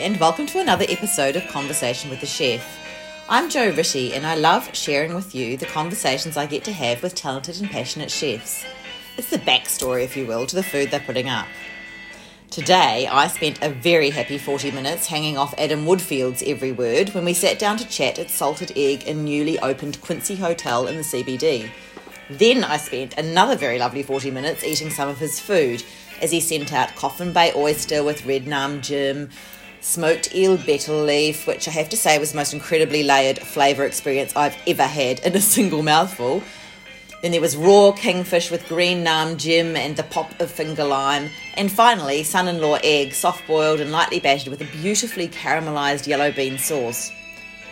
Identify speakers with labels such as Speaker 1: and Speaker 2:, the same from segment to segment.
Speaker 1: and welcome to another episode of Conversation with the Chef. I'm Jo Ritty, and I love sharing with you the conversations I get to have with talented and passionate chefs. It's the backstory, if you will, to the food they're putting up. Today, I spent a very happy 40 minutes hanging off Adam Woodfield's every word when we sat down to chat at Salted Egg in newly opened Quincy Hotel in the CBD. Then I spent another very lovely 40 minutes eating some of his food as he sent out Coffin Bay oyster with red nam jim, smoked eel betel leaf, which I have to say was the most incredibly layered flavour experience I've ever had in a single mouthful. Then there was raw kingfish with green nam jim and the pop of finger lime. And finally, son in law egg, soft boiled and lightly battered with a beautifully caramelised yellow bean sauce.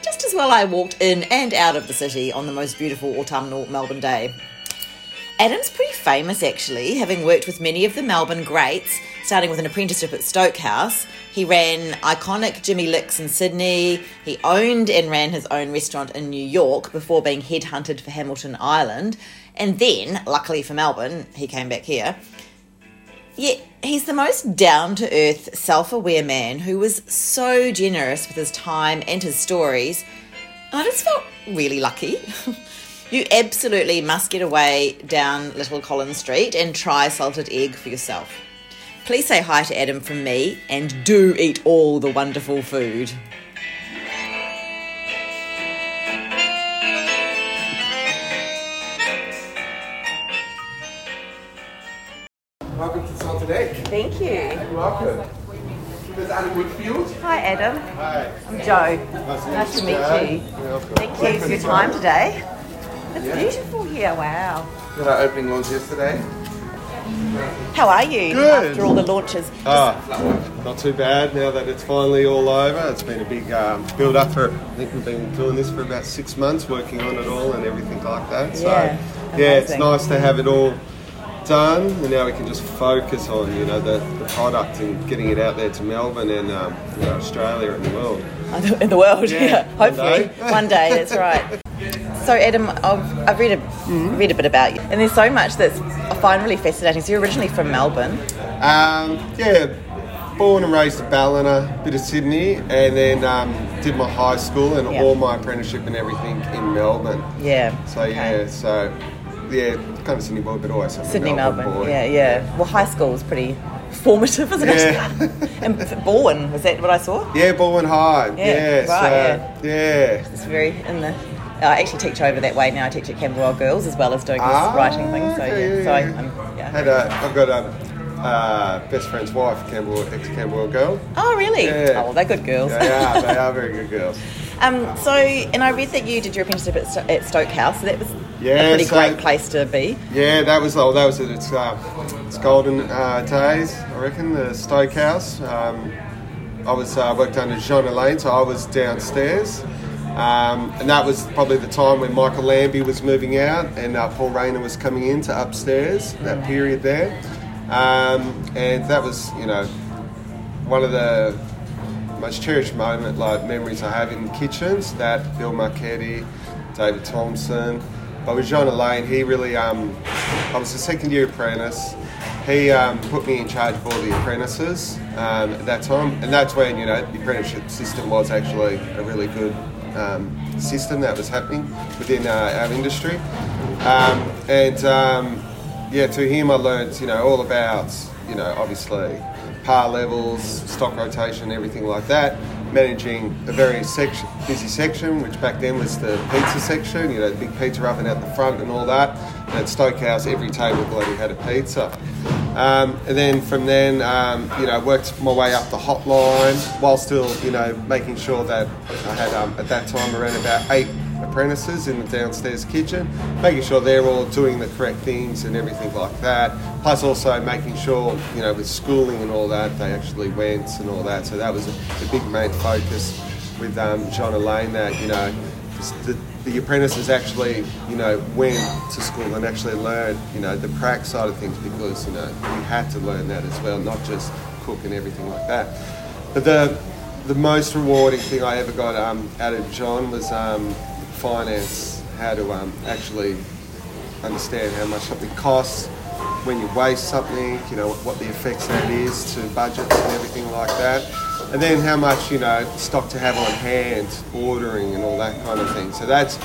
Speaker 1: Just as well I walked in and out of the city on the most beautiful autumnal Melbourne day. Adam's pretty famous actually, having worked with many of the Melbourne greats, starting with an apprenticeship at Stoke House. He ran iconic Jimmy Liks in Sydney. He owned and ran his own restaurant in New York before being headhunted for Hamilton Island. And then, luckily for Melbourne, he came back here. Yet he's the most down to earth, self aware man who was so generous with his time and his stories. I just felt really lucky. You absolutely must get away down Little Collins Street and try salted egg for yourself. Please say hi to Adam from me and do eat all the wonderful food.
Speaker 2: Welcome to Salted Egg.
Speaker 1: Thank you.
Speaker 2: You're welcome. There's Adam Woodfield.
Speaker 1: Hi, Adam.
Speaker 2: Hi.
Speaker 1: I'm Joe.
Speaker 2: Nice to
Speaker 1: Nice to
Speaker 2: meet you,
Speaker 1: meet
Speaker 2: Joe.
Speaker 1: you.
Speaker 2: You're welcome.
Speaker 1: Thank you for your time today. It's
Speaker 2: Yeah.
Speaker 1: beautiful here. Wow.
Speaker 2: Did our opening launch yesterday?
Speaker 1: How are you
Speaker 3: Good.
Speaker 1: after all the launches?
Speaker 3: Ah, not too bad now that it's finally all over. It's been a big um, build up for, I think we've been doing this for about six months, working on it all and everything like that. So,
Speaker 1: Yeah,
Speaker 3: yeah, it's nice to have it all done and now we can just focus on, you know, the, the product and getting it out there to Melbourne and, um, you know, Australia and the world.
Speaker 1: in the world.
Speaker 3: Yeah,
Speaker 1: Yeah,
Speaker 3: one
Speaker 1: hopefully
Speaker 3: day.
Speaker 1: one day. That's right. So, Adam, I've, I've read a read a bit about you, and there's so much that's I find really fascinating. So, you're originally from Melbourne.
Speaker 3: Um, yeah, born and raised in Ballina, bit of Sydney, and then um, did my high school and
Speaker 1: Yeah.
Speaker 3: all my apprenticeship and everything in Melbourne.
Speaker 1: Yeah.
Speaker 3: So
Speaker 1: okay.
Speaker 3: yeah, so yeah, kind of Sydney boy, but always
Speaker 1: Sydney, Melbourne.
Speaker 3: boy.
Speaker 1: Yeah, yeah. Well, high school was pretty formative, isn't
Speaker 3: Yeah.
Speaker 1: it? and Bourne was that what I saw?
Speaker 3: Yeah, Balwyn High.
Speaker 1: Yeah,
Speaker 3: Yeah,
Speaker 1: right,
Speaker 3: so, yeah.
Speaker 1: It's very in the. I actually teach over that way now. I teach at Camberwell Girls as well as doing this
Speaker 3: Ah,
Speaker 1: writing thing. So
Speaker 3: okay,
Speaker 1: yeah, so I,
Speaker 3: yeah.
Speaker 1: I'm yeah.
Speaker 3: Had a, I've got a uh, best friend's wife, Campbell, ex Campbell girl.
Speaker 1: Oh really?
Speaker 3: Yeah.
Speaker 1: Oh, well, they're good girls.
Speaker 3: They are, they are very good girls.
Speaker 1: Um, so, and I read that you did your apprenticeship at, at Stoke House. So that was
Speaker 3: Yeah,
Speaker 1: a pretty
Speaker 3: so-
Speaker 1: great place to be.
Speaker 3: Yeah, that was oh, that was it. It's, uh, it's golden uh, days, I reckon. The Stoke House. Um, I was uh, worked under Jean Elaine, so I was downstairs, um, and that was probably the time when Michael Lambie was moving out and uh, Paul Rayner was coming into upstairs. That period there, um, and that was you know one of the most cherished moment like memories I have in kitchens. That Bill Marchetti, David Thompson, but with John Elaine, he really um, I was a second year apprentice. He um, put me in charge of all the apprentices um, at that time, and that's when you know the apprenticeship system was actually a really good um, system that was happening within uh, our industry. Um, and um, yeah, to him I learned you know all about you know obviously par levels, stock rotation, everything like that. Managing a very section, busy section, which back then was the pizza section, you know, the big pizza oven at the front and all that. And at Stoke House, every table bloody had a pizza. Um, and then from then, um, you know, worked my way up the hotline while still, you know, making sure that I had um, at that time around about eight apprentices in the downstairs kitchen, making sure they're all doing the correct things and everything like that. Plus, also making sure, you know, with schooling and all that, they actually went and all that. So that was a, a big main focus with um, John Elaine. That you know, the, the apprentices actually, you know, went to school and actually learned, you know, the prac side of things because you know you had to learn that as well, not just cook and everything like that. But the the most rewarding thing I ever got um, out of John was um, finance, how to um, actually understand how much something costs, when you waste something, you know, what the effects that is to budgets and everything like that. And then how much you know stock to have on hand, ordering, and all that kind of thing. So that's,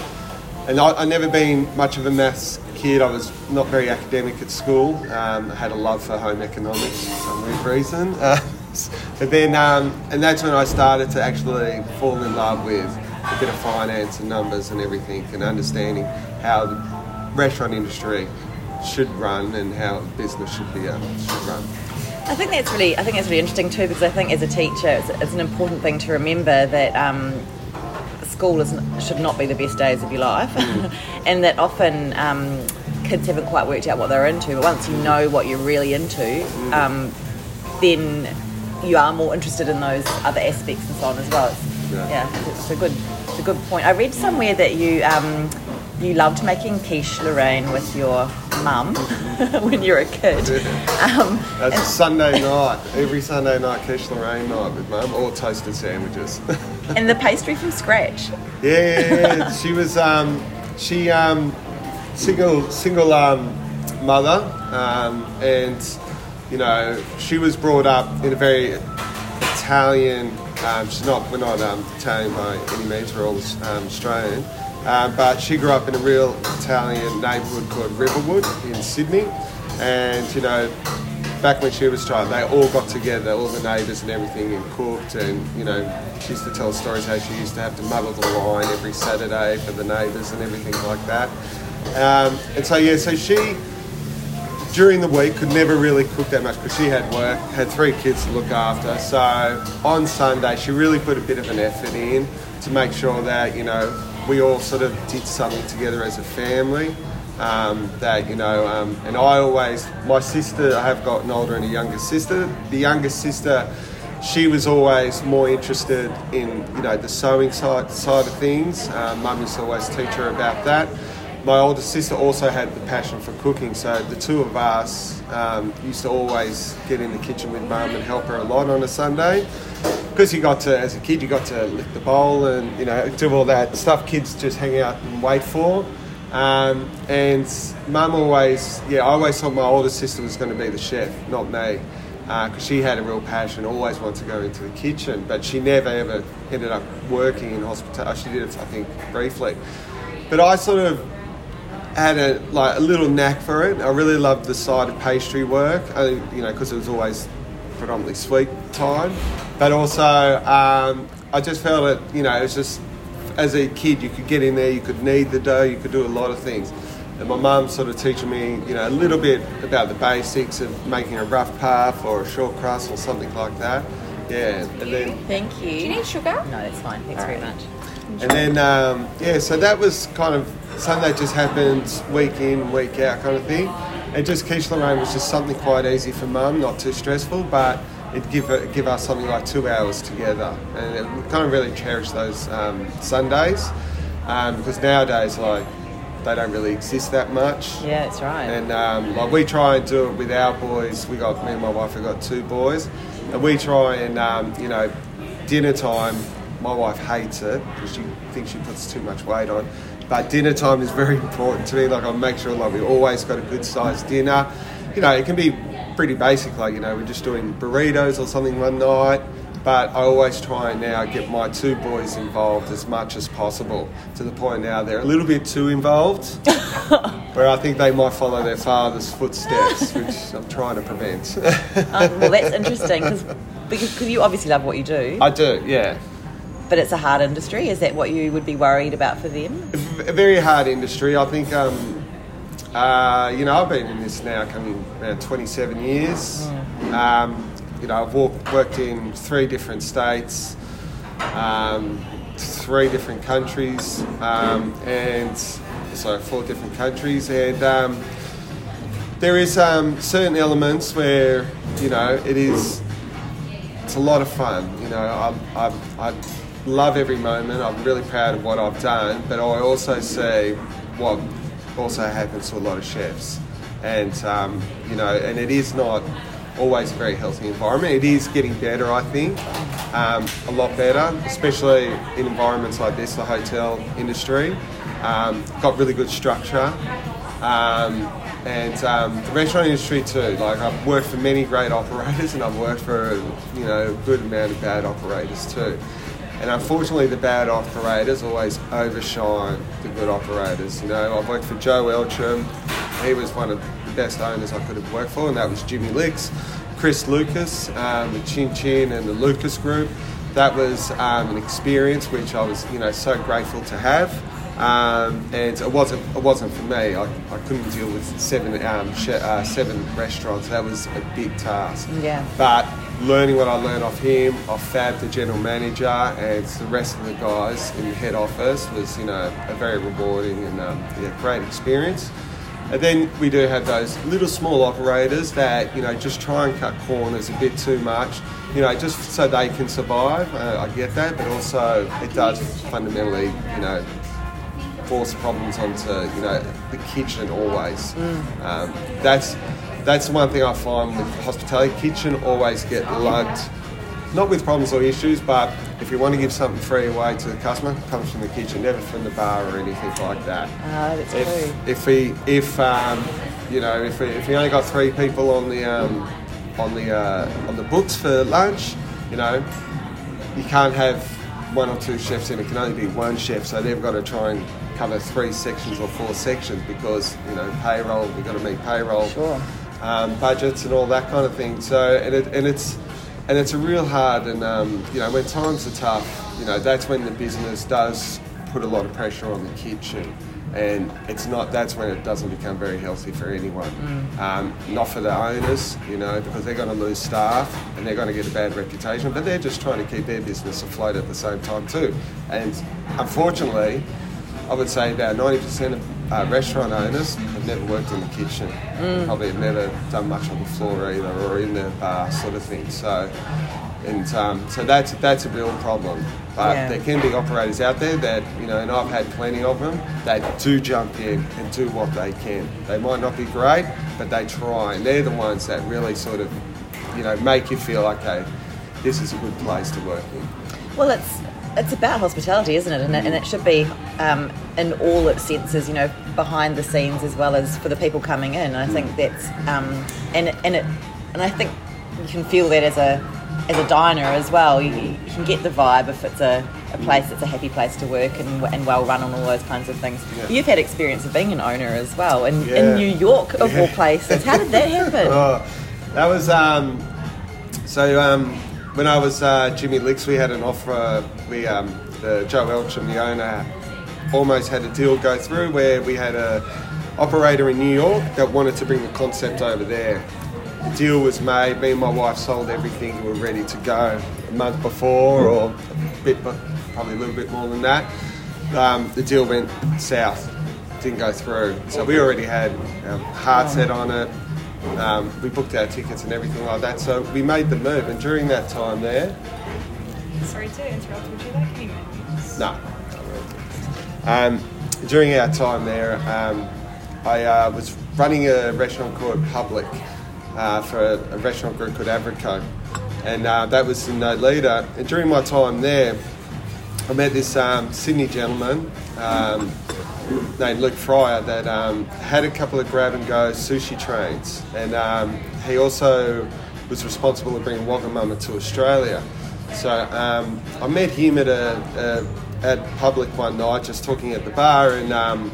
Speaker 3: and I, I never been much of a maths kid. I was not very academic at school. Um, I had a love for home economics for some weird reason. Uh, but then, um, and that's when I started to actually fall in love with a bit of finance and numbers and everything, and understanding how the restaurant industry should run and how business should be uh, should run.
Speaker 1: I think that's really, I think that's really interesting too, because I think as a teacher, it's, it's an important thing to remember that um, school is, should not be the best days of your life, and that often um, kids haven't quite worked out what they're into. But once you know what you're really into, um, then you are more interested in those other aspects and so on as well. It's,
Speaker 3: Yeah.
Speaker 1: yeah, it's a good, it's a good point. I read somewhere that you. Um, you loved making quiche Lorraine with your mum when you were a kid. Um,
Speaker 3: That's a Sunday night, every Sunday night, quiche Lorraine night with mum, or toasted sandwiches.
Speaker 1: and the pastry from scratch.
Speaker 3: Yeah, yeah, yeah. she was um, she um, single single um, mother, um, and you know she was brought up in a very Italian. Um, she's not we're not um, Italian by any means. We're all um, Australian, um, but she grew up in a real Italian neighbourhood called Riverwood in Sydney, and you know back when she was a child, they all got together, all the neighbours and everything, and cooked. And you know, she used to tell stories how she used to have to muddle the wine every Saturday for the neighbours and everything like that. Um, and so yeah, so she during the week could never really cook that much because she had work, had three kids to look after. So on Sunday, she really put a bit of an effort in to make sure that you know we all sort of did something together as a family. Um, that you know, um, and I always, my sister, I have got an older and a younger sister. The younger sister, she was always more interested in you know the sewing side side of things. Um, Mum used to always teach her about that. My older sister also had the passion for cooking, so the two of us um, used to always get in the kitchen with Mum and help her a lot on a Sunday. Because you got to, as a kid, you got to lick the bowl and you know do all that stuff kids just hang out and wait for. Um, and Mum always, yeah, I always thought my older sister was going to be the chef, not me, uh, because she had a real passion, always wanted to go into the kitchen, but she never ever ended up working in hospitality. Uh, she did it, I think, briefly. But I sort of had a like a little knack for it. I really loved the side of pastry work, I, you know, because it was always predominantly sweet time. But also, um, I just felt it, you know, it was just as a kid, you could get in there, you could knead the dough, you could do a lot of things. And my mum sort of teaching me, you know, a little bit about the basics of making a rough puff or a short crust or something like that. Yeah, and then
Speaker 1: Thank you.
Speaker 4: Do you need sugar?
Speaker 1: No, that's fine. Thanks very much.
Speaker 3: and then, um, yeah, so that was kind of Sunday just happened week in, week out kind of thing. And just quiche Lorraine was just something quite easy for mum, not too stressful, but it'd give, it, give us something like two hours together. And it, we kind of really cherish those um, Sundays um, because nowadays, like, they don't really exist that much.
Speaker 1: Yeah, that's right.
Speaker 3: And um, like we try and do it with our boys. We got me and my wife. We got two boys, and we try and um, you know, dinner time. My wife hates it because she thinks she puts too much weight on. But dinner time is very important to me. Like I make sure like we always got a good sized dinner. You know, it can be pretty basic. Like you know, we're just doing burritos or something one night. But I always try and now get my two boys involved as much as possible to the point now they're a little bit too involved where I think they might follow their father's footsteps, which I'm trying to prevent.
Speaker 1: Um, well, that's interesting cause, because cause you obviously love what you do,
Speaker 3: I do, yeah.
Speaker 1: but it's a hard industry. Is that what you would be worried about for them?
Speaker 3: A very hard industry. I think, um, uh, you know, I've been in this now coming around 27 years. Um, you know, I've walked, worked in three different states, um, three different countries, um, and so four different countries, and um, there is um, certain elements where you know it is it's a lot of fun. You know, I, I, I love every moment. I'm really proud of what I've done, but I also see what also happens to a lot of chefs, and um, you know, and it is not always a very healthy environment. It is getting better, I think, um, a lot better, especially in environments like this, the hotel industry. Um, got really good structure. Um, and um, the restaurant industry too. Like I've worked for many great operators, and I've worked for you know a good amount of bad operators too. And unfortunately, the bad operators always overshine the good operators. You know, I've worked for Joe Eltram. He was one of the best owners I could have worked for, and that was Jimmy Liks. Chris Lucas um, with Chin Chin and the Lucas Group. That was um, an experience which I was, you know, so grateful to have. Um, and it wasn't it wasn't for me. I, I couldn't deal with seven um, sh- uh, seven restaurants. That was a big task.
Speaker 1: Yeah.
Speaker 3: But learning what I learned off him, off Fab, the general manager, and the rest of the guys in the head office was, you know, a very rewarding and um, yeah, great experience. And then we do have those little small operators that, you know, just try and cut corners a bit too much, you know, just so they can survive. Uh, I get that, but also it does fundamentally, you know, force problems onto, you know, the kitchen always. Um, that's that's one thing I find with hospitality. Kitchen always get lugged, not with problems or issues, but if you want to give something free away to the customer, it comes from the kitchen, never from the bar or anything like that.
Speaker 1: Ah, that's
Speaker 3: if,
Speaker 1: true.
Speaker 3: If we, if um, you know, if we, if we only got three people on the um, on the uh, on the books for lunch, you know, you can't have one or two chefs in. It can only be one chef, so they've got to try and cover three sections or four sections because you know payroll. We've got to meet payroll,
Speaker 1: Sure.
Speaker 3: Um, budgets, and all that kind of thing. So and it, and it's and it's a real hard. And um, you know when times are tough, you know that's when the business does put a lot of pressure on the kitchen. And it's not. That's when it doesn't become very healthy for anyone. Um, not for the owners, you know, because they're going to lose staff and they're going to get a bad reputation. But they're just trying to keep their business afloat at the same time too. And unfortunately, I would say about 90% of uh, restaurant owners have never worked in the kitchen. Probably have never done much on the floor either or in the bar sort of thing. So, and um, so that's that's a real problem. But
Speaker 1: Yeah.
Speaker 3: there can be operators out there that you know, and I've had plenty of them that do jump in and do what they can. They might not be great, but they try, and they're the ones that really sort of, you know, make you feel okay. This is a good place to work in.
Speaker 1: Well, it's it's about hospitality, isn't it? And it, and it should be um, in all its senses, you know, behind the scenes as well as for the people coming in. I think that's um, and and it and I think you can feel that as a as a diner as well. You, you can get the vibe if it's a, a place that's a happy place to work and, and well run and all those kinds of things.
Speaker 3: Yeah.
Speaker 1: You've had experience of being an owner as well in,
Speaker 3: Yeah.
Speaker 1: in New York of all places. How did that happen?
Speaker 3: Oh, that was um, so um, when I was uh, Jimmy Liks, we had an offer. We um, Joe Eltram, the owner, almost had a deal go through where we had a operator in New York that wanted to bring the concept over there. The deal was made. Me and my wife sold everything. We were ready to go a month before, or a bit, probably a little bit more than that. Um, the deal went south, didn't go through. So we already had our heart set on it. Um, we booked our tickets and everything like that. So we made the move, and during that time there,
Speaker 4: Sorry to interrupt. Would you like any menus?
Speaker 3: no. Um, during our time there, um, I uh, was running a restaurant called Public uh, for a, a restaurant group called AvroKO, and uh, that was in Nolita. And during my time there, I met this um, Sydney gentleman um, named Luke Fryer that um, had a couple of grab and go sushi trains, and um, he also was responsible for bringing Wagamama to Australia. So um, I met him at a, a at public one night, just talking at the bar, and um,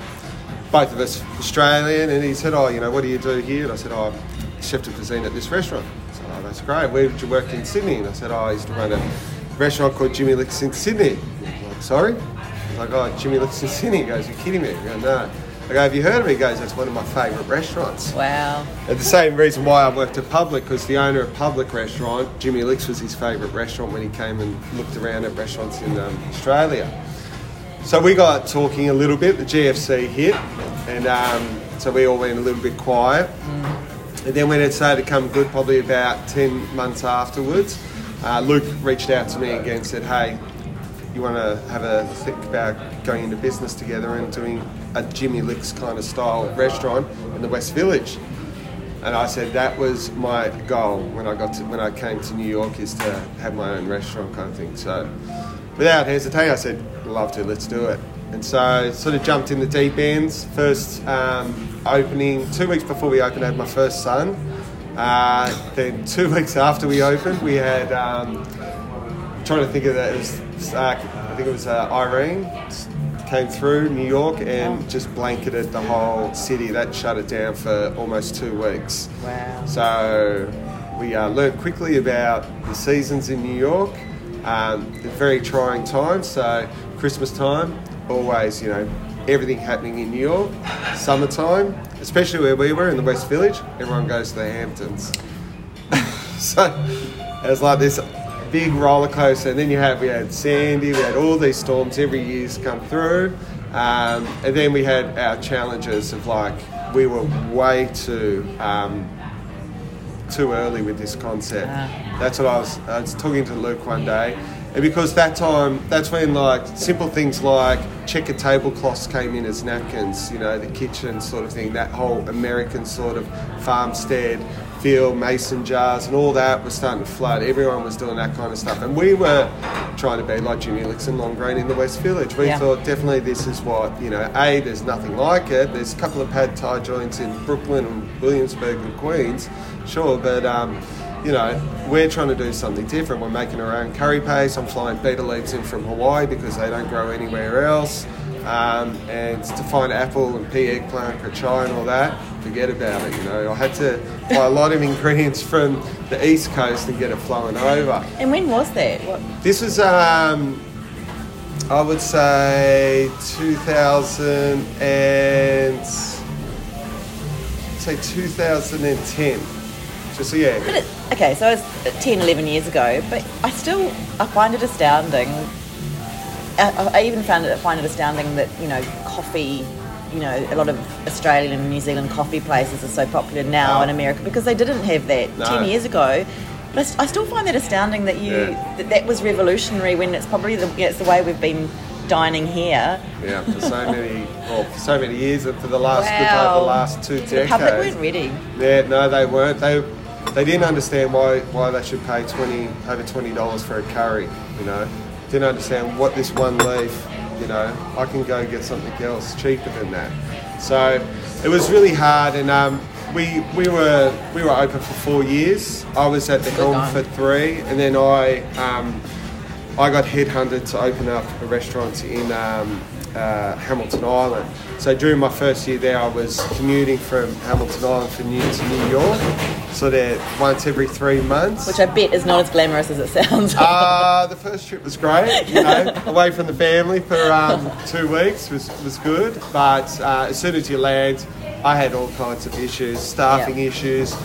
Speaker 3: both of us Australian, and he said, "Oh, you know, what do you do here?" And I said, "Oh, I'm chef de cuisine at this restaurant." Said, "Oh, that's great. Where did you work in Sydney?" And I said, "Oh, I used to run a restaurant called Jimmy Liks in Sydney." Like, "Sorry?" Like, "Oh, Jimmy Liks in Sydney." He goes, "You're kidding me?" I go, "No." I go, "Have you heard of it?" He goes, "That's one of my favourite restaurants."
Speaker 1: Wow.
Speaker 3: And the same reason why I worked at Public, because the owner of Public Restaurant, Jimmy Liks, was his favourite restaurant when he came and looked around at restaurants in um, Australia. So we got talking a little bit. The GFC hit, and um, so we all went a little bit quiet. And then when it started to come good, probably about ten months afterwards, uh, Luke reached out to me again and said, "Hey, you want to have a think about going into business together and doing a Jimmy Liks kind of style restaurant in the West Village?" And I said that was my goal when I got to, when I came to New York is to have my own restaurant kind of thing. So without hesitating, I said, "Love to, let's do it." and so sort of jumped in the deep ends. First um, opening two weeks before we opened, I had my first son. Uh, then two weeks after we opened, we had um, trying to think of that. It was uh, I think it was uh, Irene came through New York and just blanketed the whole city. That shut it down for almost two weeks.
Speaker 1: Wow.
Speaker 3: So we uh, learned quickly about the seasons in New York. Um, the very trying times. So Christmas time, always you know everything happening in New York. Summertime, especially where we were in the West Village, everyone goes to the Hamptons. so it was like this big roller coaster. And then you have we had Sandy, we had all these storms every year's come through, um, and then we had our challenges of like we were way too. Um, too early with this concept. That's what I was. I was talking to Luke one day, and because that time, that's when like simple things like checker tablecloths came in as napkins. You know, the kitchen sort of thing. That whole American sort of farmstead feel, mason jars, and all that was starting to flood. Everyone was doing that kind of stuff, and we were trying to be like Jimmy Liks and Long Grain in the West Village. We
Speaker 1: Yeah.
Speaker 3: thought definitely this is what you know. A, there's nothing like it. There's a couple of pad thai joints in Brooklyn and Williamsburg and Queens, sure, but um, you know we're trying to do something different. We're making our own curry paste. I'm flying betel leaves in from Hawaii because they don't grow anywhere else. Um, and to find apple and pea eggplant, chai and all that, forget about it. You know, I had to buy a lot of ingredients from the east coast and get it flowing over.
Speaker 1: And when was that? What?
Speaker 3: This was, um, I would say, 2000 and say 2010. Just so yeah,
Speaker 1: But it, okay, so it was 10, 11 years ago, but I still I find it astounding. I, I even found it find it astounding that you know coffee, you know, a lot of Australian and New Zealand coffee places are so popular now
Speaker 3: Oh.
Speaker 1: in America because they didn't have that
Speaker 3: No.
Speaker 1: 10 years ago. But I, still find that astounding that you
Speaker 3: Yeah.
Speaker 1: that, that was revolutionary when it's probably the yeah, it's the way we've been dining here.
Speaker 3: yeah, for so many, well, for so many years, and for the last,
Speaker 1: Wow.
Speaker 3: the last two
Speaker 1: The public weren't ready.
Speaker 3: Yeah, no, they weren't. They they didn't understand why why they should pay twenty over twenty dollars for a curry. You know, didn't understand what this one leaf. You know, I can go get something else cheaper than that. So it was really hard, and um, we we were we were open for four years. I was at the helm for three, and then I um, I got headhunted to open up a restaurant in um, uh, Hamilton Island. So during my first year there, I was commuting from Hamilton Island for New to New York, so that once every three months.
Speaker 1: Which I bet is not as glamorous as it sounds.
Speaker 3: Uh, the first trip was great, you know, away from the family for um, two weeks was, was good. But uh, as soon as you land, I had all kinds of issues, staffing
Speaker 1: Yeah.
Speaker 3: issues,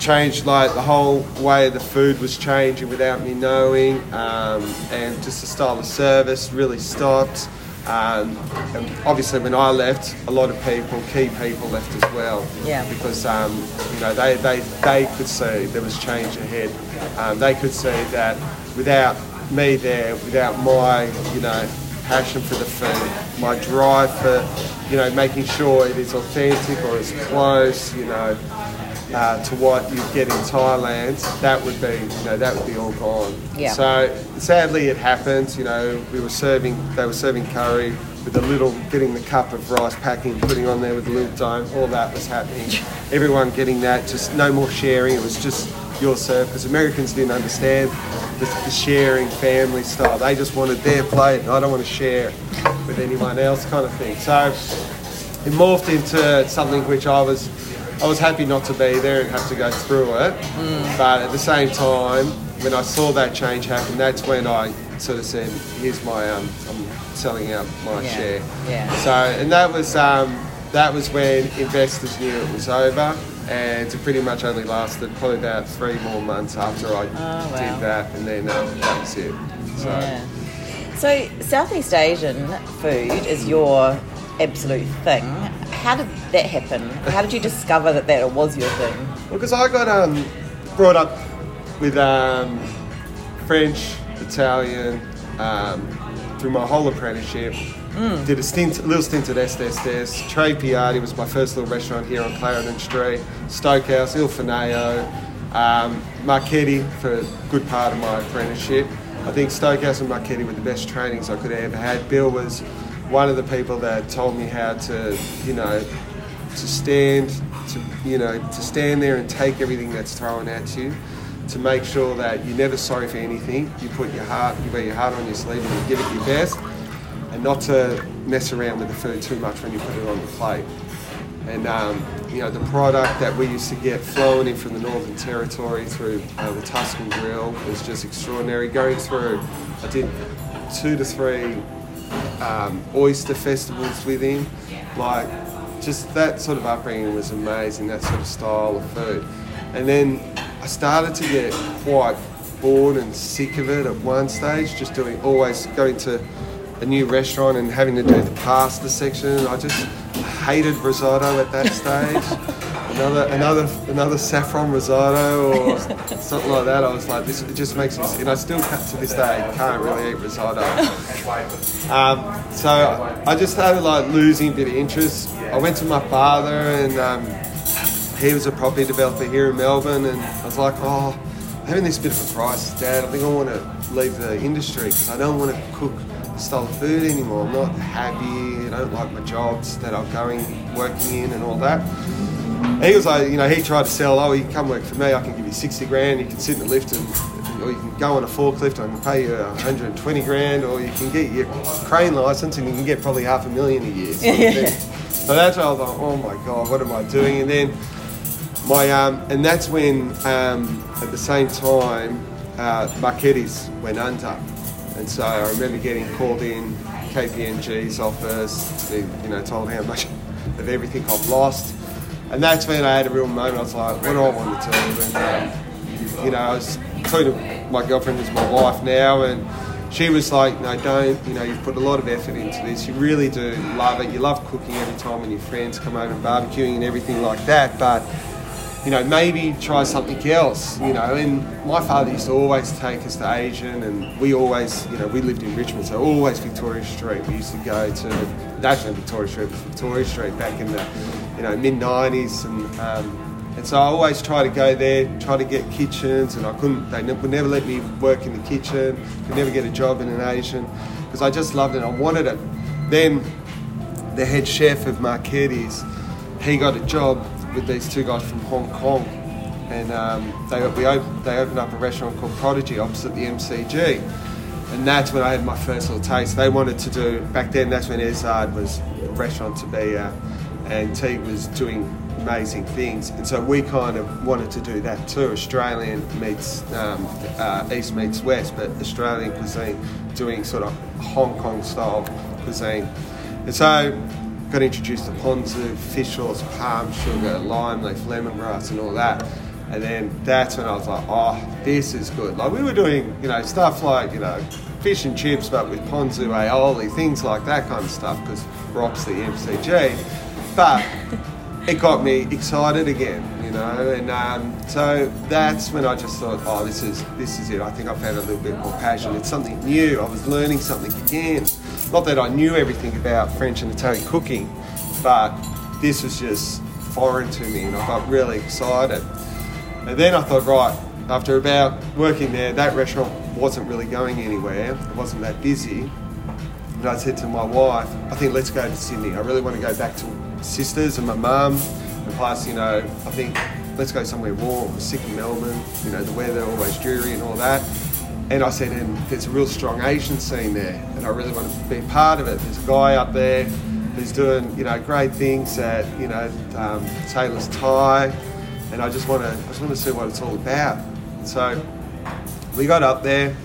Speaker 3: changed like the whole way the food was changing without me knowing, um, and just the style of service really stopped. Um, and obviously, when I left, a lot of people, key people, left as well.
Speaker 1: Yeah.
Speaker 3: Because um, you know they, they they could see there was change ahead. Um, they could see that without me there, without my you know passion for the food, my drive for you know making sure it is authentic or as close, you know, uh, to what you get in Thailand, that would be, you know, that would be all gone.
Speaker 1: Yeah.
Speaker 3: So sadly, it happened. You know, we were serving, they were serving curry with a little, getting the cup of rice packing, putting on there with a little dome. All that was happening. Everyone getting that. Just no more sharing. It was just your serve because Americans didn't understand the, the sharing family style. They just wanted their plate. I don't want to share with anyone else, kind of thing. So it morphed into something which I was I was happy not to be there and have to go through it. But at the same time, when I saw that change happen, that's when I sort of said, "Here's my um, I'm selling out my
Speaker 1: Yeah,
Speaker 3: share."
Speaker 1: yeah.
Speaker 3: So and that was um, that was when investors knew it was over. And it pretty much only lasted probably about three more months after I
Speaker 1: Oh, wow.
Speaker 3: did that, and then um, that was it. So
Speaker 1: Yeah. So Southeast Asian food is your absolute thing. How did that happen? How did you discover that that was your thing?
Speaker 3: Well, because I got um, brought up with um, French, Italian, um, through my whole apprenticeship. Did a stint, a little stint at Estes Trey Piatti was my first little restaurant here on Clarendon Street. Stokehouse, Il Fineo, um, Marchetti for a good part of my apprenticeship. I think Stokehouse and Marchetti were the best trainings I could have ever had. Bill was one of the people that told me how to, you know, to stand, to you know, to stand there and take everything that's thrown at you, to make sure that you're never sorry for anything. You put your heart, you wear your heart on your sleeve, and you give it your best, and not to mess around with the food too much when you put it on the plate. And um, you know, the product that we used to get flowing in from the Northern Territory through uh, the Tuscan Grill was just extraordinary. Going through, I did two to three um, oyster festivals with him. Like, just that sort of upbringing was amazing, that sort of style of food. And then I started to get quite bored and sick of it at one stage, just doing always going to a new restaurant and having to do the pasta section. I just hated risotto at that stage. Another another another saffron risotto or something like that. I was like, this it just makes me. And I still to this day can't really eat risotto. Um, so I just started like losing a bit of interest. I went to my father and. Um, he was a property developer here in Melbourne, and I was like, oh, I'm having this bit of a crisis, Dad. I think I want to leave the industry because I don't want to cook style of food anymore. I'm not happy. I don't like my jobs that I'm going working in and all that. He was like, you know, he tried to sell. Oh, you come work for me. I can give you 60 grand. You can sit in the lift and, or you can go on a forklift. I can pay you 120 grand, or you can get your crane license and you can get probably half a million a year. Sort of so that's why I was like, oh my god, what am I doing? And then my um, and that's when um, at the same time uh, Marchetti's went under, and so I remember getting called in KPMG's office to be you know told how much of everything I've lost, and that's when I had a real moment. I was like, what do I want to do? And um, you know, I was talking to my girlfriend, who's my wife now, and she was like, no, don't, you know, you've put a lot of effort into this. You really do love it. You love cooking every time when your friends come over and barbecuing and everything like that. But you know, maybe try something else, you know. And my father used to always take us to Asian, and we always, you know, we lived in Richmond, so always Victoria Street. We used to go to, actually Victoria Street, was Victoria Street back in the, you know, mid 90s. And, um, and so I always try to go there, try to get kitchens, and I couldn't, they would never let me work in the kitchen, could never get a job in an Asian, because I just loved it, I wanted it. Then the head chef of Marchetti's, he got a job with these two guys from Hong Kong, and um, they we op- they opened up a restaurant called Prodigy opposite the MCG, and that's when I had my first little taste. They wanted to do back then. That's when Ezard was a restaurant to be at, and T was doing amazing things, and so we kind of wanted to do that too. Australian meets um, uh, East meets West, but Australian cuisine doing sort of Hong Kong style cuisine, and so got introduced to ponzu, fish sauce, palm sugar, lime leaf, lemongrass, and all that. And then that's when I was like, oh, this is good. Like we were doing, you know, stuff like, you know, fish and chips, but with ponzu, aioli, things like that kind of stuff, because opposite the MCG. But it got me excited again, you know, and um, so that's when I just thought, oh, this is this is it. I think I found a little bit more passion. It's something new. I was learning something again. Not that I knew everything about French and Italian cooking, but this was just foreign to me and I got really excited. And then I thought, right, after about working there, that restaurant wasn't really going anywhere, it wasn't that busy. And I said to my wife, I think let's go to Sydney. I really want to go back to sisters and my mum. And plus, you know, I think let's go somewhere warm. I'm sick in Melbourne, you know, the weather always dreary and all that. And I said, and there's a real strong Asian scene there, and I really want to be part of it. There's a guy up there who's doing, you know, great things at, you know, um, Sailors Thai, and I just want to, I just want to see what it's all about. And so we got up there,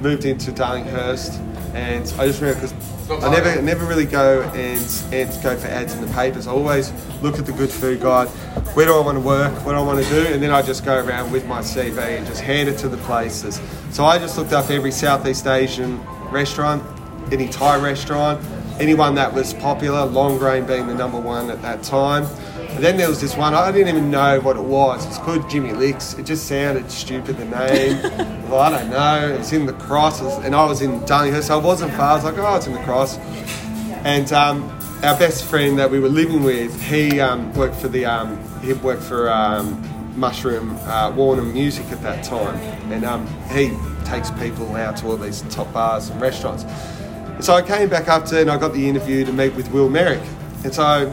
Speaker 3: moved into Darlinghurst, and I just remember because I never, never really go and, and go for ads in the papers. I always look at the good food guide. Where do I want to work? What do I want to do? And then I just go around with my CV and just hand it to the places. So I just looked up every Southeast Asian restaurant, any Thai restaurant, anyone that was popular, Long Grain being the number one at that time. Then there was this one, I didn't even know what it was. It's called Jimmy Liks. It just sounded stupid, the name. well, I don't know. It's in the cross. And I was in Darlinghurst, so I wasn't far. I was like, oh, it's in the cross. And um, our best friend that we were living with, he um, worked for the, um, he worked for um, Mushroom uh, Warner Music at that time. And um, he takes people out to all these top bars and restaurants. So I came back up to and I got the interview to meet with Will Meyrick. And so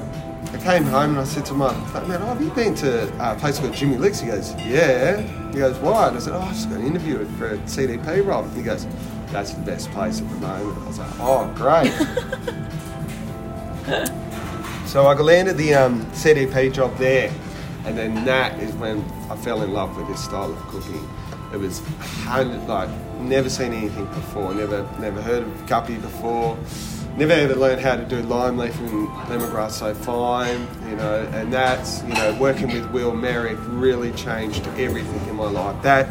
Speaker 3: I came home and I said to my man, oh, have you been to a place called Jimmy Liks? He goes, yeah. He goes, why? And I said, oh, I just got an interview for a CDP role. And he goes, that's the best place at the moment. I was like, oh, great. so I landed the um, CDP job there. And then that is when I fell in love with this style of cooking. It was hundred, like never seen anything before, never never heard of kapi before, never ever learned how to do lime leaf and lemongrass so fine, you know. And that's you know working with Will Meyrick really changed everything in my life. That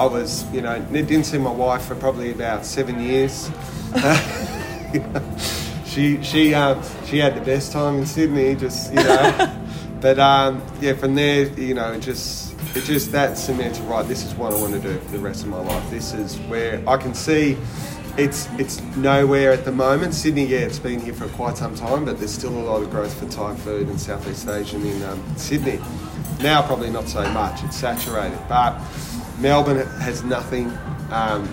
Speaker 3: I was you know didn't see my wife for probably about seven years. she she um, she had the best time in Sydney, just you know. but um, yeah, from there you know just it just that cemented right. This is what I want to do for the rest of my life. This is where I can see. It's it's nowhere at the moment. Sydney, yeah, it's been here for quite some time, but there's still a lot of growth for Thai food and Southeast Asian in um, Sydney. Now, probably not so much. It's saturated, but Melbourne has nothing. Um,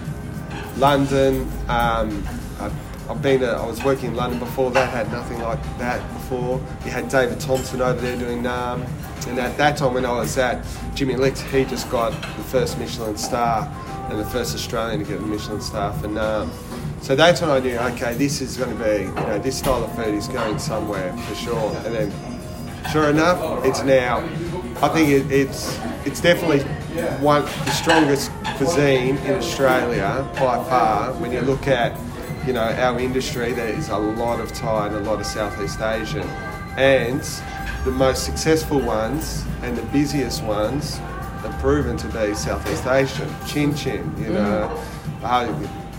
Speaker 3: London, um, I've, I've been. To, I was working in London before that. Had nothing like that before. You had David Thompson over there doing Nahm, and at that time when I was at Jimmy Liks, he just got the first Michelin star and the first Australian to get the Michelin star Nahm. So that's when I knew, okay, this is going to be, you know, this style of food is going somewhere for sure. And then, sure enough, it's now. I think it, it's it's definitely one the strongest cuisine in Australia by far. When you look at, you know, our industry, there is a lot of Thai and a lot of Southeast Asian, and the most successful ones and the busiest ones proven to be Southeast Asian. Chin Chin, you know, uh,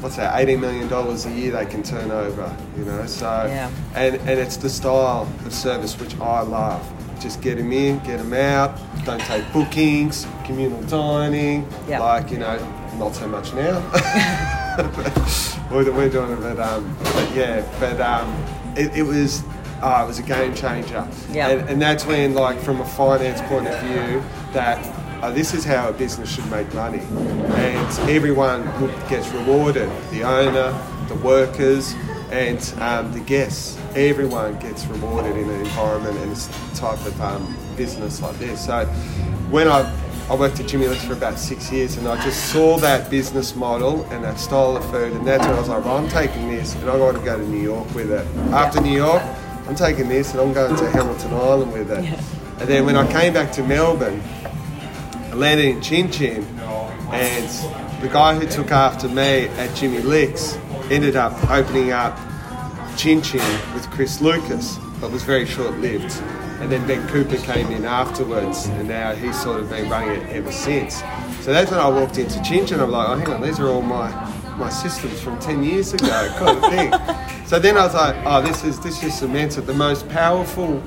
Speaker 3: what's that? $80 million a year they can turn over, you know. So,
Speaker 1: Yeah.
Speaker 3: and and it's the style of service which I love. Just get them in, get them out. Don't take bookings, communal dining.
Speaker 1: Yeah.
Speaker 3: Like you know, not so much now. we're, we're doing it, but, um, but yeah, but um, it, it was uh, it was a game changer.
Speaker 1: Yeah.
Speaker 3: And, and that's when, like, from a finance point of view, that uh, this is how a business should make money, and everyone gets rewarded. The owner, the workers, and um, the guests. Everyone gets rewarded in an environment and this type of um, business like this. So when I I worked at Jimmy Liks for about six years, and I just saw that business model and that style of food, and that's when I was like, well, I'm taking this, and I want to go to New York with it. After New York, I'm taking this, and I'm going to Hamilton Island with it. And then when I came back to Melbourne, I landed in Chin Chin, and the guy who took after me at Jimmy Liks ended up opening up Chin Chin with Chris Lucas, but was very short lived. And then Ben Cooper came in afterwards, and now he's sort of been running it ever since. So that's when I walked into Chin Chin. I'm like, oh, hang on, these are all my my systems from 10 years ago, kind of thing. so then I was like, oh, this is this just cements it. The most powerful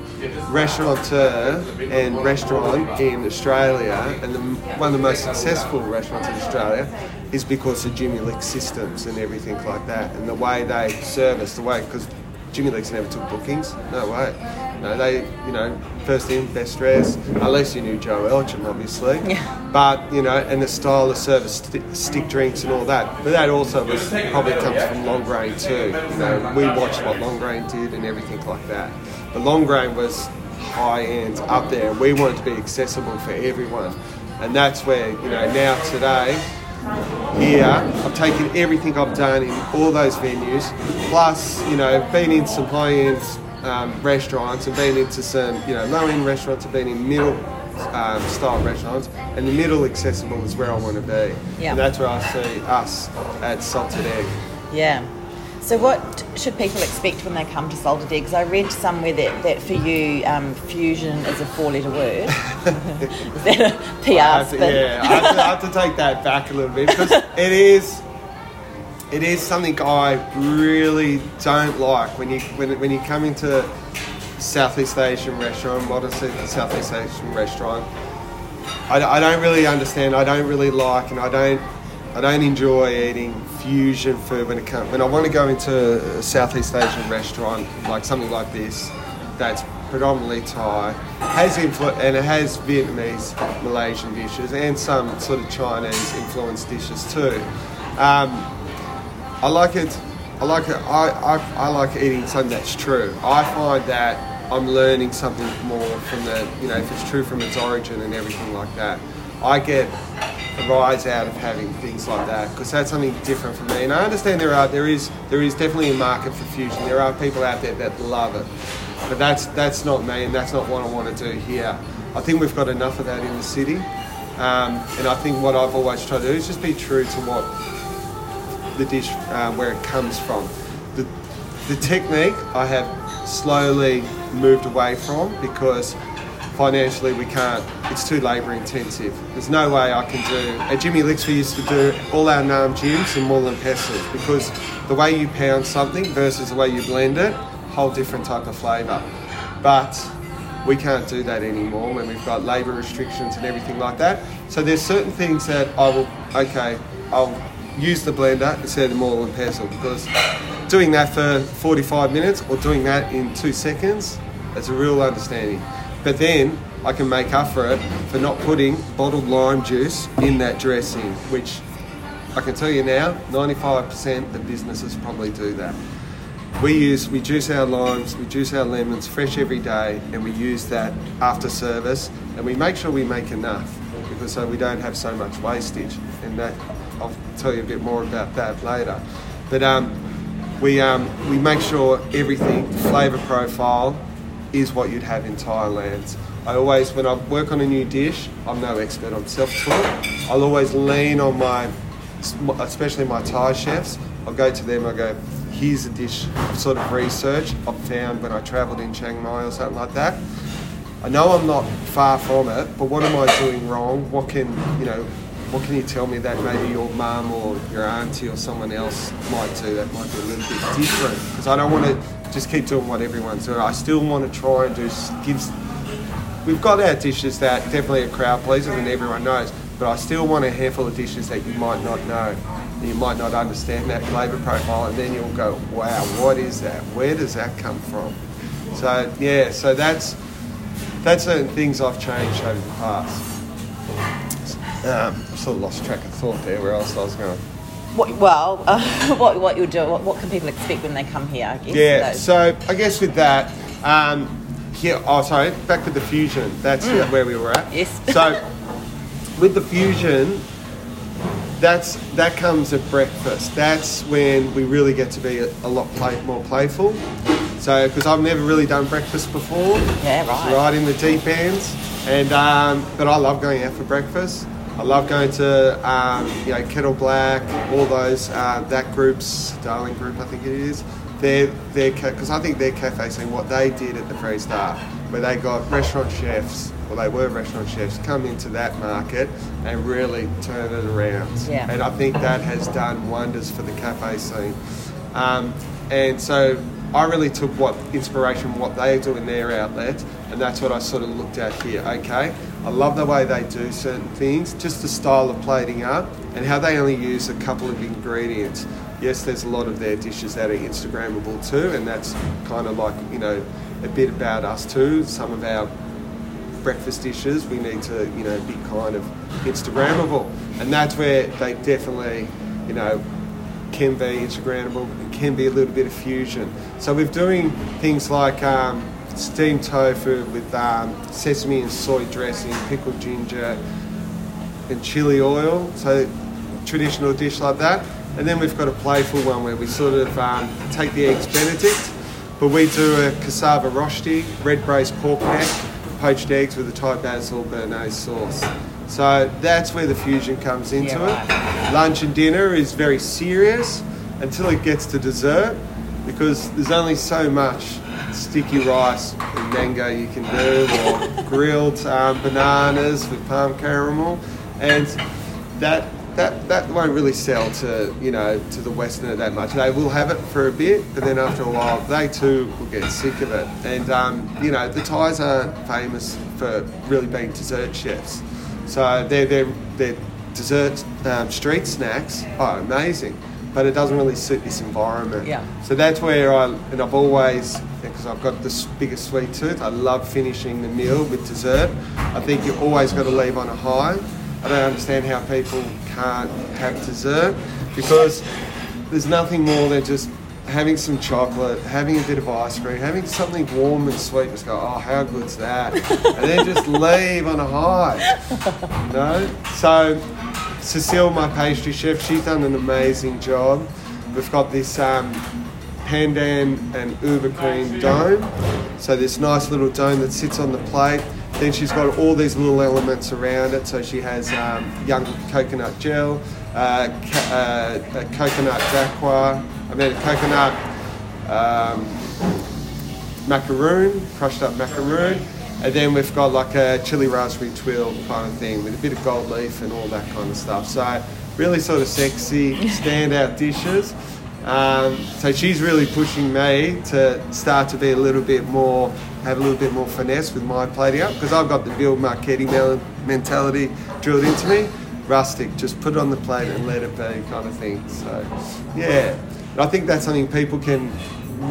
Speaker 3: restaurateur and restaurant in Australia, and the, one of the most successful restaurants in Australia, is because of Jimmy Lik systems and everything like that, and the way they service, the way because Jimmy Liks never took bookings, no way. No, they, you know, first in, best dressed. Unless you knew Joe Elcham, obviously.
Speaker 1: Yeah.
Speaker 3: But you know, and the style of service, sti- stick drinks and all that. But that also was probably comes from long grain too. You know, we watched what long grain did and everything like that. But long grain was high end up there. We wanted to be accessible for everyone, and that's where you know now today here. I've taken everything I've done in all those venues, plus, you know, been in some high end um, restaurants and been into some, you know, low end restaurants I've been in middle um, style restaurants. And the middle accessible is where I want to be.
Speaker 1: Yeah.
Speaker 3: And that's where I see us at Salted Egg.
Speaker 1: Yeah. So, what should people expect when they come to Salted Eggs? I read somewhere that, that for you, um, fusion is a four letter word. is that a
Speaker 3: I
Speaker 1: PR
Speaker 3: have to, yeah, I have, to, I have to take that back a little bit because it is, it is something I really don't like when you when, when you come into Southeast Asian restaurant, modern Southeast Asian restaurant. I, I don't really understand. I don't really like, and I don't I don't enjoy eating fusion food when it comes when I want to go into a Southeast Asian restaurant like something like this that's predominantly Thai has influ- and it has Vietnamese Malaysian dishes and some sort of Chinese influenced dishes too um, I like it I like it. I, I, I like eating something that's true. I find that I'm learning something more from the, you know, if it's true from its origin and everything like that. I get a rise out of having things like that because that's something different for me. And I understand there are there is there is definitely a market for fusion. There are people out there that love it, but that's that's not me, and that's not what I want to do here. I think we've got enough of that in the city, um, and I think what I've always tried to do is just be true to what the dish uh, where it comes from. The, the technique I have slowly moved away from because financially we can't, it's too labour intensive. There's no way I can do, at Jimmy we used to do all our nam jims in mortar and pestle because the way you pound something versus the way you blend it, whole different type of flavour. But we can't do that anymore when we've got labour restrictions and everything like that. So there's certain things that I will, okay, I'll use the blender instead of the mortar and pestle because doing that for 45 minutes or doing that in two seconds, that's a real understanding. But then I can make up for it for not putting bottled lime juice in that dressing, which I can tell you now, 95% of businesses probably do that. We use, we juice our limes, we juice our lemons fresh every day, and we use that after service, and we make sure we make enough because so we don't have so much wastage. And that, I'll tell you a bit more about that later. But um, we, um, we make sure everything, flavour profile, is what you'd have in Thailand. I always, when I work on a new dish, I'm no expert, I'm self-taught. I'll always lean on my, especially my Thai chefs. I'll go to them, I go, here's a dish sort of research I've found when I travelled in Chiang Mai or something like that. I know I'm not far from it, but what am I doing wrong? What can, you know, what can you tell me that maybe your mum or your auntie or someone else might do that might be a little bit different? Because I don't want to just keep doing what everyone's doing. I still want to try and do gives. We've got our dishes that definitely are crowd pleasers and everyone knows, but I still want a handful of dishes that you might not know. You might not understand that flavour profile, and then you'll go, "Wow, what is that? Where does that come from?" So yeah, so that's that's certain things I've changed over the past. Um, I sort of lost track of thought there. Where else I was going?
Speaker 1: What, well, uh, what what you'll do? What, what can people expect when they come here? I guess.
Speaker 3: Yeah.
Speaker 1: Those-
Speaker 3: So I guess with that, um, here. Oh, sorry. Back with the fusion. That's where we were at.
Speaker 1: Yes.
Speaker 3: So with the fusion, that's that comes at breakfast. That's when we really get to be a, a lot play, more playful. So because I've never really done breakfast before.
Speaker 1: Yeah, right.
Speaker 3: right in the deep ends, and um, but I love going out for breakfast. I love going to um, you know Kettle Black, all those uh, that groups, Darling Group, I think it is. Their their because I think their cafe scene, what they did at the Free Star, where they got restaurant chefs, well they were restaurant chefs, come into that market and really turn it around.
Speaker 1: Yeah.
Speaker 3: And I think that has done wonders for the cafe scene. Um, and so I really took what inspiration what they do in their outlet, and that's what I sort of looked at here. Okay, I love the way they do certain things, just the style of plating up, and how they only use a couple of ingredients. Yes, there's a lot of their dishes that are Instagrammable too, and that's kind of like you know a bit about us too. Some of our breakfast dishes we need to you know be kind of Instagrammable, and that's where they definitely you know can be Instagrammable can be a little bit of fusion. So we're doing things like um, steamed tofu with um, sesame and soy dressing, pickled ginger, and chili oil. So traditional dish like that. And then we've got a playful one where we sort of um, take the eggs Benedict, but we do a cassava rosti, red braised pork neck, poached eggs with a Thai basil béarnaise sauce. So that's where the fusion comes into
Speaker 1: Yeah,
Speaker 3: it. Lunch and dinner is very serious until it gets to dessert because there's only so much sticky rice and mango you can do or grilled um, bananas with palm caramel. And that that that won't really sell to you know to the westerner that much. They will have it for a bit but then after a while they too will get sick of it. And um, you know the thais aren't famous for really being dessert chefs. So their their their dessert um, street snacks are amazing but it doesn't really suit this environment
Speaker 1: Yeah.
Speaker 3: so that's where I, and I've always, because I've got this biggest sweet tooth, I love finishing the meal with dessert. I think you always got to leave on a high. I don't understand how people can't have dessert because there's nothing more than just having some chocolate, having a bit of ice cream, having something warm and sweet, just go, oh, how good's that? and then just leave on a high. You know? So, Cecile, my pastry chef, she's done an amazing job. We've got this um, pandan and ube cream dome. So, this nice little dome that sits on the plate. Then she's got all these little elements around it. So she has um, young coconut gel, uh, ca- uh, a coconut dacqua, I mean a coconut um, macaroon, crushed up macaroon, and then we've got like a chili raspberry tuile kind of thing with a bit of gold leaf and all that kind of stuff. So really sort of sexy, standout dishes. Um, so she's really pushing me to start to be a little bit more, have a little bit more finesse with my plating up because I've got the Bill Marchetti mentality drilled into me. Rustic, just put it on the plate and let it be kind of thing. So, yeah, And I think that's something people can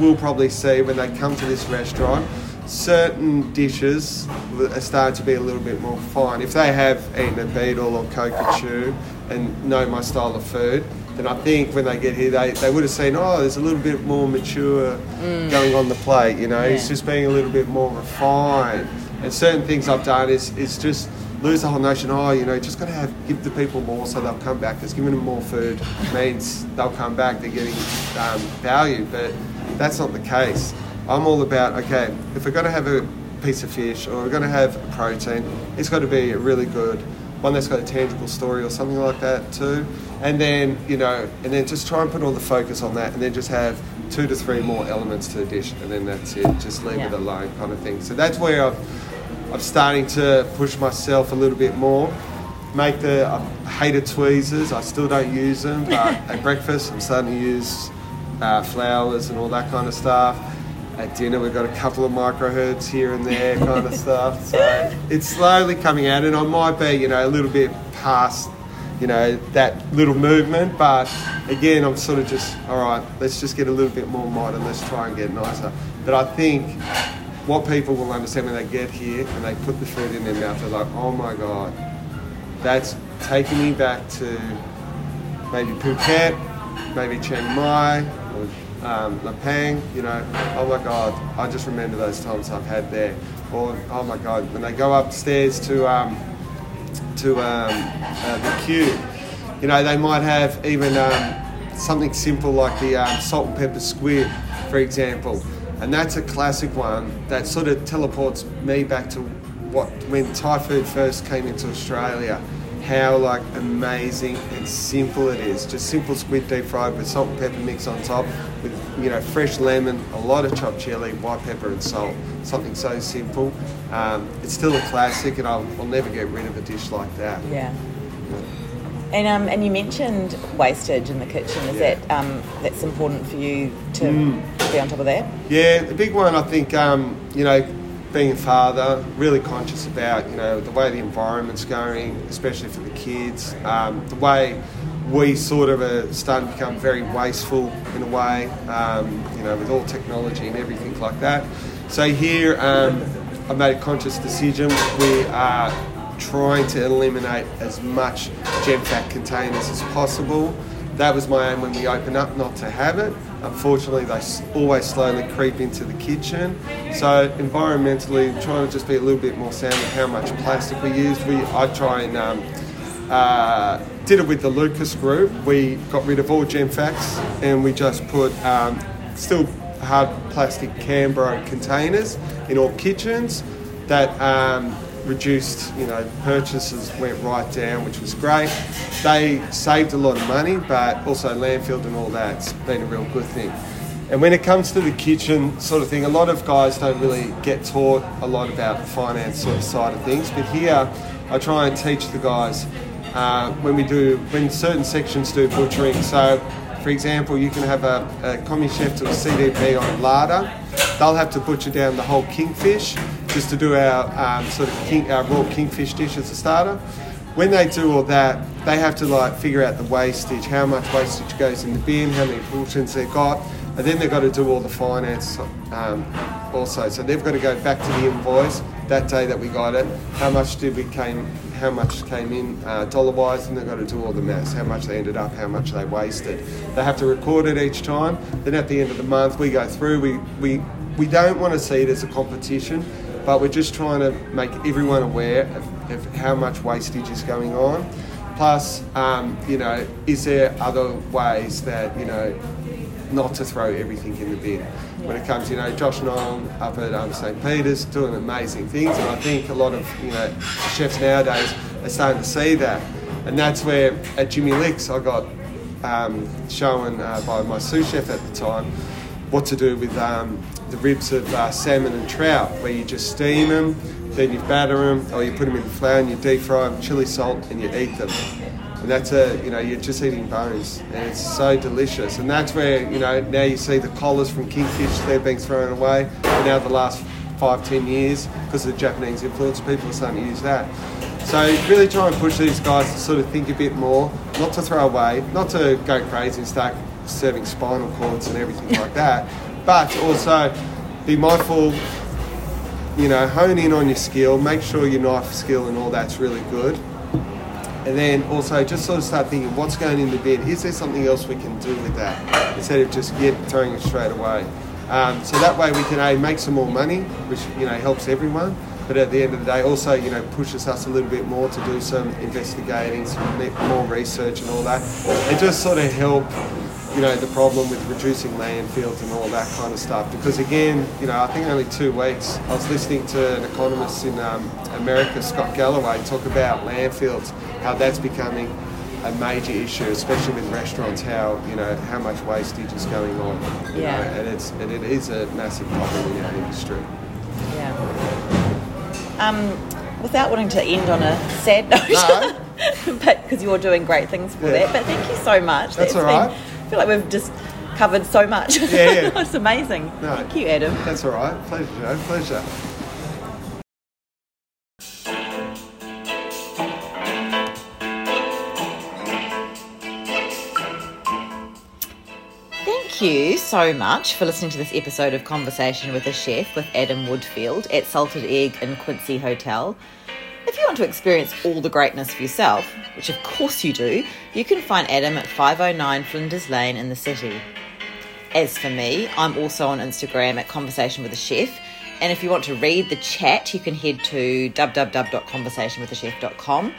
Speaker 3: will probably see when they come to this restaurant. Certain dishes are starting to be a little bit more fine. If they have eaten a beetle or cockatoo and know my style of food, then I think when they get here, they, they would have seen, oh, there's a little bit more mature going on the plate, you know, it's just being a little bit more refined. And certain things I've done is, is just lose the whole notion, oh, you know, just got to have give the people more so they'll come back. Because giving them more food means they'll come back, they're getting um, value. But that's not the case. I'm all about, okay, if we're going to have a piece of fish or we're going to have a protein, it's got to be a really good one that's got a tangible story or something like that too. And then, you know, and then just try and put all the focus on that and then just have two to three more elements to the dish and then that's it. Just leave it alone kind of thing. So that's where I've, I'm starting to push myself a little bit more. Make the, I hated tweezers, I still don't use them, but at breakfast I'm starting to use uh, flowers and all that kind of stuff. At dinner, we've got a couple of micro herbs here and there, kind of stuff. So it's slowly coming out, and I might be, you know, a little bit past, you know, that little movement. But again, I'm sort of just, all right, let's just get a little bit more modern. Let's try and get nicer. But I think what people will understand when they get here and they put the food in their mouth, they're like, oh my god, that's taking me back to maybe Phuket, maybe Chiang Mai, um, Lampang, you know, oh my God, I just remember those times I've had there. Or, oh my God, when they go upstairs to, um, to um, uh, the queue, you know, they might have even um, something simple like the um, salt and pepper squid, for example. And that's a classic one that sort of teleports me back to what when Thai food first came into Australia, how like amazing and simple it is. Just simple squid deep fried with salt and pepper mix on top, with you know fresh lemon, a lot of chopped chili, white pepper and salt. Something so simple. Um, it's still a classic, and I'll, I'll never get rid of a dish like that.
Speaker 1: Yeah. And um, and you mentioned wastage in the kitchen. Is
Speaker 3: Yeah.
Speaker 1: that um, that's important for you to
Speaker 3: Mm.
Speaker 1: be on top of that?
Speaker 3: Yeah, the big one I think, um, you know, being a father, really conscious about, you know, the way the environment's going, especially for the kids, um, the way we sort of are starting to become very wasteful in a way, um, you know, with all technology and everything like that. So here, um, I made a conscious decision. We are trying to eliminate as much gem fat containers as possible. That was my aim when we opened up, not to have it. Unfortunately, they always slowly creep into the kitchen. So environmentally, trying to just be a little bit more sound with how much plastic we use. We I try and um, uh, did it with the Lucas Group. We got rid of all gem facts and we just put um, still hard plastic Cambro containers in all kitchens. That um, reduced, you know, purchases went right down, which was great. They saved a lot of money, but also landfill and all that's been a real good thing. And when it comes to the kitchen sort of thing, a lot of guys don't really get taught a lot about the finance sort of side of things. But here, I try and teach the guys uh, when we do, when certain sections do butchering. So, for example, you can have a, a commis chef to a CDP on larder. They'll have to butcher down the whole kingfish just to do our um, sort of king, our raw kingfish dish as a starter. When they do all that, they have to like figure out the wastage, how much wastage goes in the bin, how many portions they've got, and then they've got to do all the finance um, also. So they've got to go back to the invoice. that day that we got it, how much did we came, how much came in uh, dollar wise, and they've got to do all the maths, how much they ended up, how much they wasted. They have to record it each time. Then at the end of the month, we go through. We we we don't want to see it as a competition, but we're just trying to make everyone aware of, of how much wastage is going on. Plus, um, you know, is there other ways that you know not to throw everything in the bin. When it comes, you know, Josh Niland up at um, St. Peter's doing amazing things, and I think a lot of you know chefs nowadays are starting to see that, and that's where at Jimmy Liks I got um, shown uh, by my sous chef at the time what to do with um, the ribs of uh, salmon and trout, where you just steam them, then you batter them, or you put them in the flour and you deep fry them, chili salt, and you eat them. And that's a you know you're just eating bones and it's so delicious. And that's where you know now you see the collars from kingfish they're being thrown away and now the last five ten years because of the japanese influence people are starting to use that. So really try and push these guys to sort of think a bit more not to throw away not to go crazy and start serving spinal cords and everything like that but also be mindful you know hone in on your skill make sure your knife skill and all that's really good and then also just sort of start thinking what's going in the bin. Is there something else we can do with that instead of just get throwing it straight away? Um, so that way we can a make some more money, which you know helps everyone. But at the end of the day, also you know pushes us a little bit more to do some investigating, some more research and all that, and just sort of help you know, the problem with reducing landfills and all that kind of stuff. Because again, you know, I think only two weeks, I was listening to an economist in um, America, Scott Galloway, talk about landfills, how that's becoming a major issue, especially with restaurants, how, you know, how much wastage is going on.
Speaker 1: Yeah.
Speaker 3: Know, and, it's, and it is a massive problem in our industry.
Speaker 1: Yeah. Um, without wanting to end on a sad note,
Speaker 3: No.
Speaker 1: but because you're doing great things for
Speaker 3: Yeah.
Speaker 1: that. But thank you so much.
Speaker 3: That's
Speaker 1: It's
Speaker 3: all
Speaker 1: been-
Speaker 3: right.
Speaker 1: I feel like we've just covered so much.
Speaker 3: Yeah, yeah.
Speaker 1: it's amazing.
Speaker 3: No.
Speaker 1: Thank you, Adam.
Speaker 3: That's all right. Pleasure, Joe. Pleasure.
Speaker 1: Thank you so much for listening to this episode of Conversation with a Chef with Adam Woodfield at Salted Egg in Quincy Hotel. If you want to experience all the greatness for yourself, which of course you do, you can find Adam at 509 Flinders Lane in the city. As for me, I'm also on Instagram at Conversation with a Chef. And if you want to read the chat, you can head to www.conversationwithachef.com.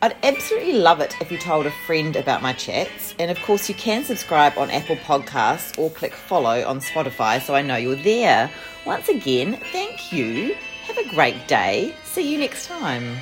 Speaker 1: I'd absolutely love it if you told a friend about my chats. And of course, you can subscribe on Apple Podcasts or click follow on Spotify so I know you're there. Once again, thank you. Have a great day. See you next time.